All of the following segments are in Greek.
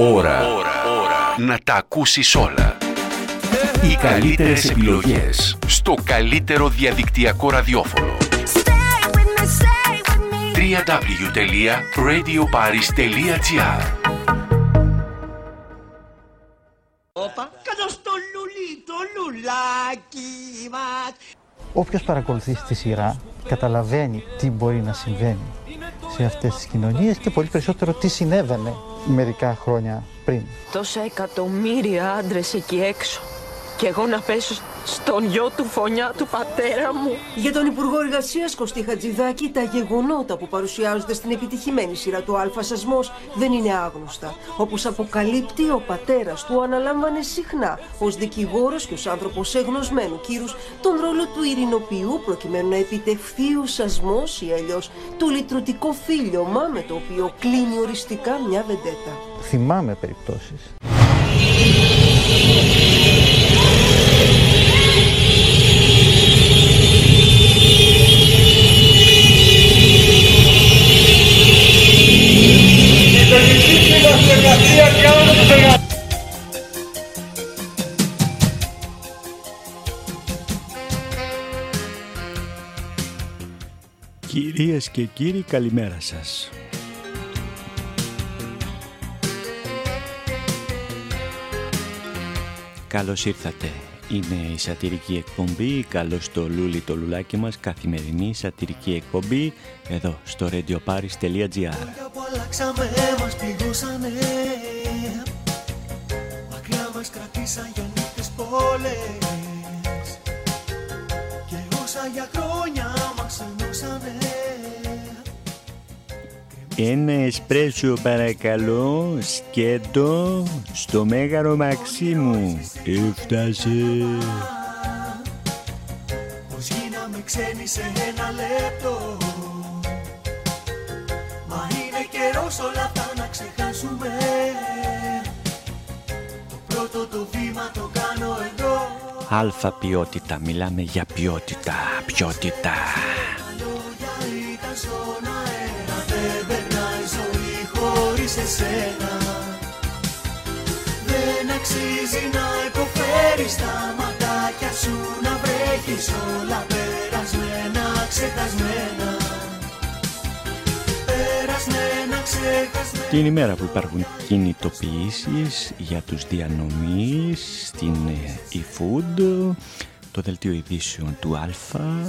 Ώρα. Να τα ακούσεις όλα. Οι καλύτερες επιλογές στο καλύτερο διαδικτυακό ραδιόφωνο. www.radioparis.gr Όπα, κάτω στο λουλί, το λουλάκι μας. Όποιος παρακολουθεί τη σειρά καταλαβαίνει τι μπορεί να συμβαίνει σε αυτές τις κοινωνίες και πολύ περισσότερο τι συνέβαινε μερικά χρόνια πριν. Τόσα εκατομμύρια άντρες εκεί έξω και εγώ να πέσω στον γιο του φωνιά του πατέρα μου. Για τον Υπουργό Εργασίας Κωστή Χατζηδάκη, τα γεγονότα που παρουσιάζονται στην επιτυχημένη σειρά του Α Σασμός δεν είναι άγνωστα. Όπως αποκαλύπτει, ο πατέρας του αναλάμβανε συχνά ως δικηγόρος και ως άνθρωπος εγνωσμένου κύρους τον ρόλο του ειρηνοποιού προκειμένου να επιτευχθεί ο σασμός ή αλλιώς το λυτρωτικό φίλιωμα με το οποίο κλείνει οριστικά μια βεντέτα. Θυμάμαι περιπτώσεις Κυρίες και κύριοι καλημέρα σας. Καλώς ήρθατε. Είναι η σατυρική εκπομπή, καλώς το λούλι το λουλάκι μας, καθημερινή σατυρική εκπομπή, εδώ στο radioparis.gr που αλλάξαμε μας πληγώσανε Μακριά μας κρατήσαν για νύχτες πόλες Και όσα για χρόνια Ένα εσπρέσο παρακαλώ, σκέτο, στο Μέγαρο Μαξίμου. Έφτασε. Πως γίναμε ξένοι σε ένα λεπτό Μα είναι καιρός όλα αυτά να ξεχάσουμε Το πρώτο το βήμα το κάνω εγώ Αλφα ποιότητα, μιλάμε για ποιότητα, ποιότητα. Χωρίς εσένα Δεν αξίζει να υποφέρεις τα ματάκια σου Να βρέχεις όλα περασμένα, ξεχασμένα. Περασμένα, ξεχασμένα. Την ημέρα που υπάρχουν κινητοποιήσεις για τους διανομής στην ε, eFood, το δελτίο ειδήσεων του Αλφα,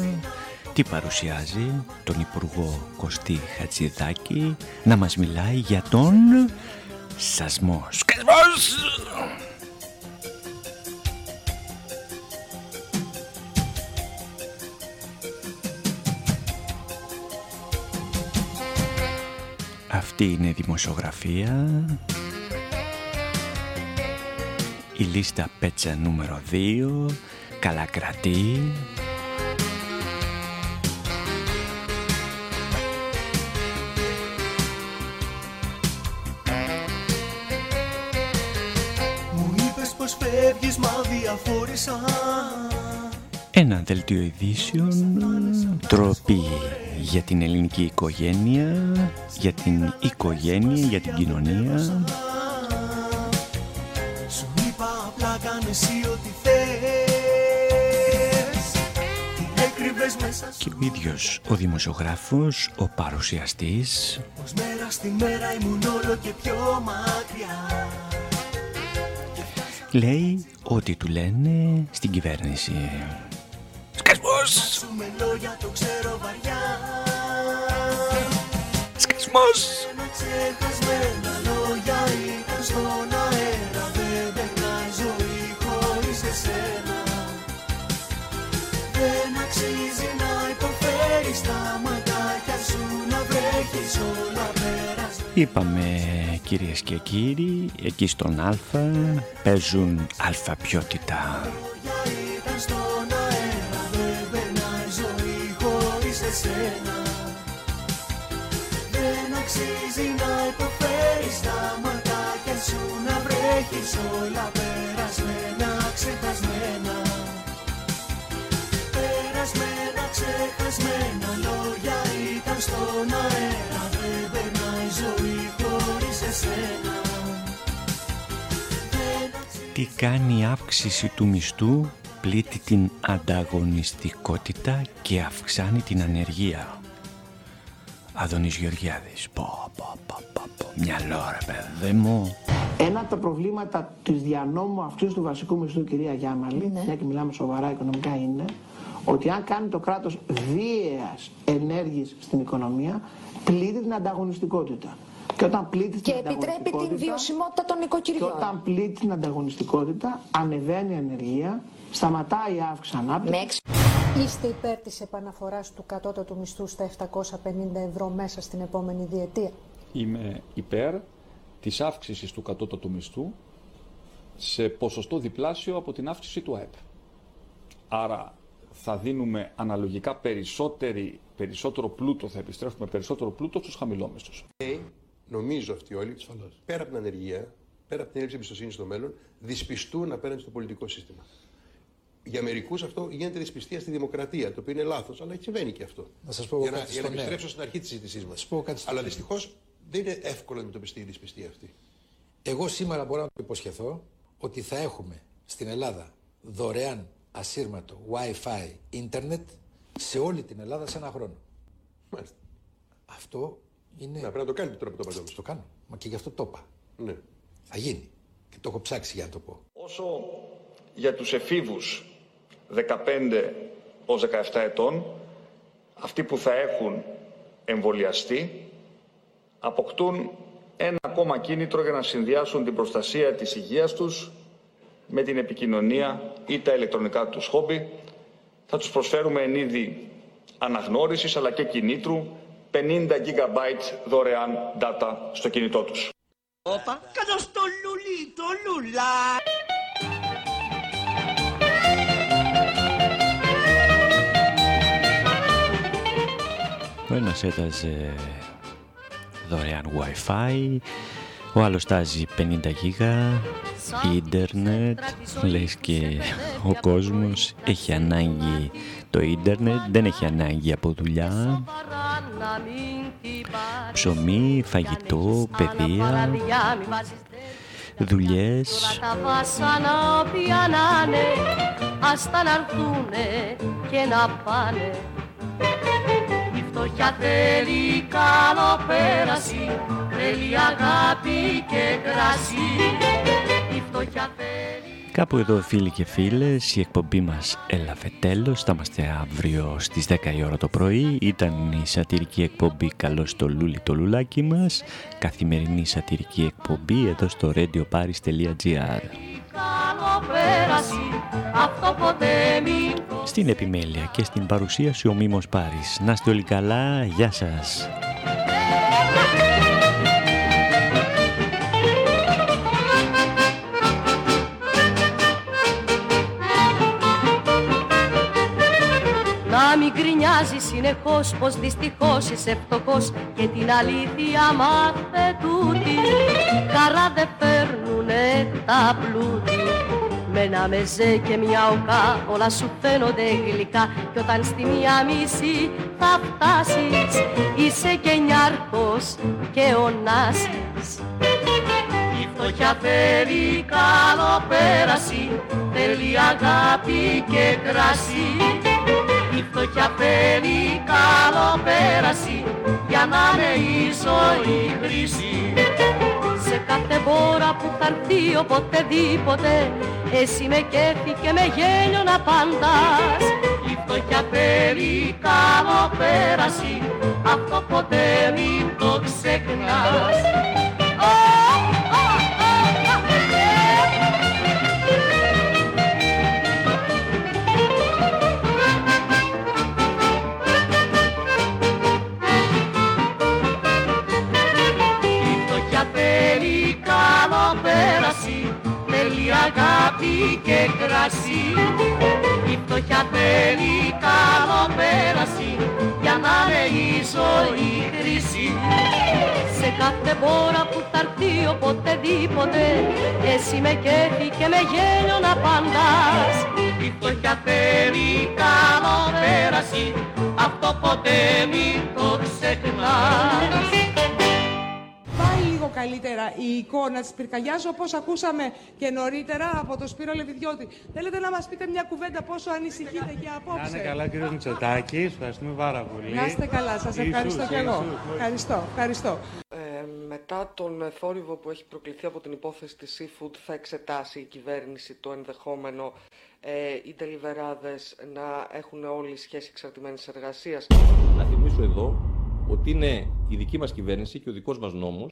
τι παρουσιάζει τον Υπουργό Κωστή Χατζηδάκη να μας μιλάει για τον σασμός. Σκασμός! Αυτή είναι η δημοσιογραφία. Η λίστα πέτσα νούμερο 2. Καλά διαφόρησα Ένα δελτίο ειδήσεων, τροπή για την ελληνική οικογένεια, για την οικογένεια, για την κοινωνία. Σου είπα απλά κάνε εσύ ό,τι θες Τι έκρυβες μέσα σου Και ο ίδιος ο δημοσιογράφος, ο παρουσιαστής, Πως μέρα στη μέρα ήμουν όλο και πιο μακριά λέει ό,τι του λένε στην κυβέρνηση. Σκασμός! Σου με λόγια το ξέρω βαριά Σκασμός! Είπαμε κυρίες και κύριοι, εκεί στον Α παίζουν αλφα ποιότητα. Λόγια ήταν στον αέρα Δεν περνάει ζωή χωρίς εσένα Δεν αξίζει να υποφέρεις τα ματάκια σου Να βρέχεις όλα περασμένα, ξεχασμένα Περασμένα, ξεχασμένα λόγια ήταν στον αέρα τι κάνει η αύξηση του μισθού πλήττει την ανταγωνιστικότητα και αυξάνει την ανεργία. Αδωνής Γεωργιάδης. Πω, πω, πω, πω, πω. Μυαλό ρε παιδί μου. Ένα από τα προβλήματα της διανόμου αυτού του βασικού μισθού, κυρία Γιάμαλη, μια και μιλάμε σοβαρά οικονομικά, είναι ότι αν κάνει το κράτος βίαιας ενέργειες στην οικονομία, πλήττει την ανταγωνιστικότητα. Και όταν πλήττει Και την επιτρέπει την ανταγωνιστικότητα- βιωσιμότητα των Και νοικοκυριών. όταν πλήττει την ανταγωνιστικότητα, ανεβαίνει η ανεργία, σταματάει η αύξηση Με ανάπτυξη. εξ... Είστε υπέρ της επαναφοράς του κατώτατου μισθού στα 750 ευρώ μέσα στην επόμενη διετία; Είμαι υπέρ της αύξησης του κατώτατου μισθού σε ποσοστό διπλάσιο από την αύξηση του ΑΕΠ. Άρα θα δίνουμε αναλογικά περισσότερη, περισσότερο πλούτο, θα επιστρέφουμε περισσότερο πλούτο στους χαμηλόμισθους. Νομίζω αυτοί όλοι, πέρα από την ανεργία, πέρα από την έλλειψη εμπιστοσύνης στο μέλλον, δυσπιστούν απέναντι στο πολιτικό σύστημα. Για μερικούς αυτό γίνεται δυσπιστία στη δημοκρατία, το οποίο είναι λάθος, αλλά συμβαίνει και αυτό. Να σας πω εγώ για να, κάτι για να στο νέο. επιστρέψω στην αρχή της συζήτησής μας. σας πω κάτι στο Αλλά νέο. δυστυχώς δεν είναι εύκολο να αντιμετωπιστεί η δυσπιστία αυτή. Εγώ σήμερα μπορώ να το υποσχεθώ ότι θα έχουμε στην Ελλάδα δωρεάν ασύρματο Wi-Fi ίντερνετ σε όλη την Ελλάδα σε ένα χρόνο. Μάλιστα. Αυτό είναι... Να πρέπει να το κάνετε τώρα που το παντώ. Το κάνω. Μα και γι' αυτό το είπα. Ναι. Θα γίνει. Και το έχω ψάξει για να το πω. Όσο για τους εφήβους 15 ως 17 ετών, αυτοί που θα έχουν εμβολιαστεί, αποκτούν ένα ακόμα κίνητρο για να συνδυάσουν την προστασία της υγείας τους με την επικοινωνία ή τα ηλεκτρονικά τους χόμπι. Θα τους προσφέρουμε εν είδη αναγνώρισης αλλά και κινήτρου 50 GB δωρεάν data στο κινητό τους. Όπα, κάτω στο λουλί, το λουλά. Ο ένας έταζε δωρεάν Wi-Fi, ο άλλος τάζει 50 γίγα, ίντερνετ, λες και ο κόσμος έχει ανάγκη το ίντερνετ, δεν έχει ανάγκη από δουλειά, ψωμί, φαγητό, παιδεία, δουλειές, Τα βάσανα όποια να είναι, ας τα να έρθουνε και να πάνε. Η φτωχιά θέλει καλοπέραση, θέλει αγάπη και κρασί. Η φτωχιά θέλει... Κάπου εδώ φίλοι και φίλες, η εκπομπή μας έλαβε τέλος. Θα είμαστε αύριο στις 10 η ώρα το πρωί. Ήταν η σατυρική εκπομπή «Καλώς το λούλι το λουλάκι μας». Καθημερινή σατυρική εκπομπή εδώ στο radioparis.gr καλοπέραση, αυτό ποτέ μην το Στην επιμέλεια και στην παρουσίαση ο Μίμος Πάρης. Να είστε όλοι καλά, γεια σας. Συνεχώς πως δυστυχώς είσαι φτωχός και την αλήθεια μάθε τούτη. Χαρά δεν φέρνουνε τα πλούτη. Με ένα μεζέ και μια οκά όλα σου φαίνονται γλυκά. Κι όταν στη μία μισή θα φτάσεις είσαι και νιάρχος και ο Νάσης η φτωχιά θέλει καλοπέραση, θέλει αγάπη και κρασί. Η φτωχιά θέλει καλοπέραση, για να είναι η ζωή χρυσή. Σε κάθε μπόρα που θα έρθει οποτεδήποτε, εσύ με κέφι και με γέλιο να παντάς. Η φτωχιά θέλει καλοπέραση, αυτό ποτέ μην το ξεχνάς. Και κρασί. Η φτωχιά θέλει καλοπέραση, για να είναι η ζωή χρυσή. Σε κάθε μπόρα που θα έρθει οποτεδήποτε, εσύ με κέφι και με γέλιο να παντάς. Η φτωχιά θέλει καλοπέραση, αυτό ποτέ μην το ξεχνάς. Πάει λίγο πιο καλύτερα η εικόνα της πυρκαγιάς όπως ακούσαμε και νωρίτερα από τον Σπύρο Λεβιδιώτη. Θέλετε να μας πείτε μια κουβέντα πόσο ανησυχείτε και απόψε. Να είναι καλά κύριε Μητσοτάκη, ευχαριστούμε πάρα πολύ. Να είστε καλά, σας ευχαριστώ και εγώ. Ευχαριστώ, ευχαριστώ. Ε, μετά τον θόρυβο που έχει προκληθεί από την υπόθεση της Seafood θα εξετάσει η κυβέρνηση το ενδεχόμενο ε, οι τελιβεράδες να έχουν όλη σχέση εξαρτημένης εργασίας. Να θυμίσω εδώ ότι είναι η δική μας κυβέρνηση και ο δικός μας νόμος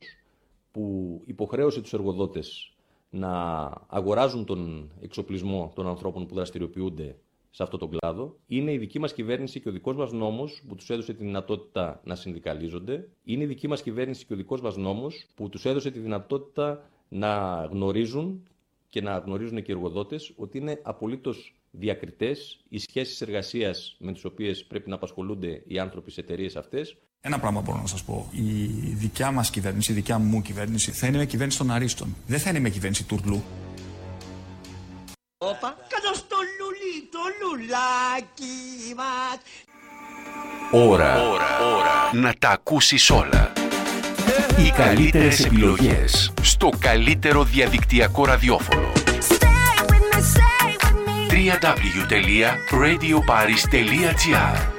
που υποχρέωσε τους εργοδότες να αγοράζουν τον εξοπλισμό των ανθρώπων που δραστηριοποιούνται σε αυτόν τον κλάδο. Είναι η δική μας κυβέρνηση και ο δικός μας νόμος που τους έδωσε τη δυνατότητα να συνδικαλίζονται. Είναι η δική μας κυβέρνηση και ο δικός μας νόμος που τους έδωσε τη δυνατότητα να γνωρίζουν και να γνωρίζουν και οι εργοδότες ότι είναι απολύτως διακριτές οι σχέσεις εργασίας με τις οποίες πρέπει να απασχολούνται οι άνθρωποι σε εταιρείες αυτές. Ένα πράγμα μπορώ να σας πω. Η δικιά μας κυβέρνηση, η δικιά μου κυβέρνηση, θα είναι με κυβέρνηση των Αρίστων. Δεν θα είναι με κυβέρνηση τουρλού. Όπα, κάτω στο λουλί, το λουλάκι μας. Ώρα, ώρα, ώρα να τα ακούσεις όλα. Οι καλύτερες επιλογές στο καλύτερο διαδικτυακό ραδιόφωνο. www.radioparis.gr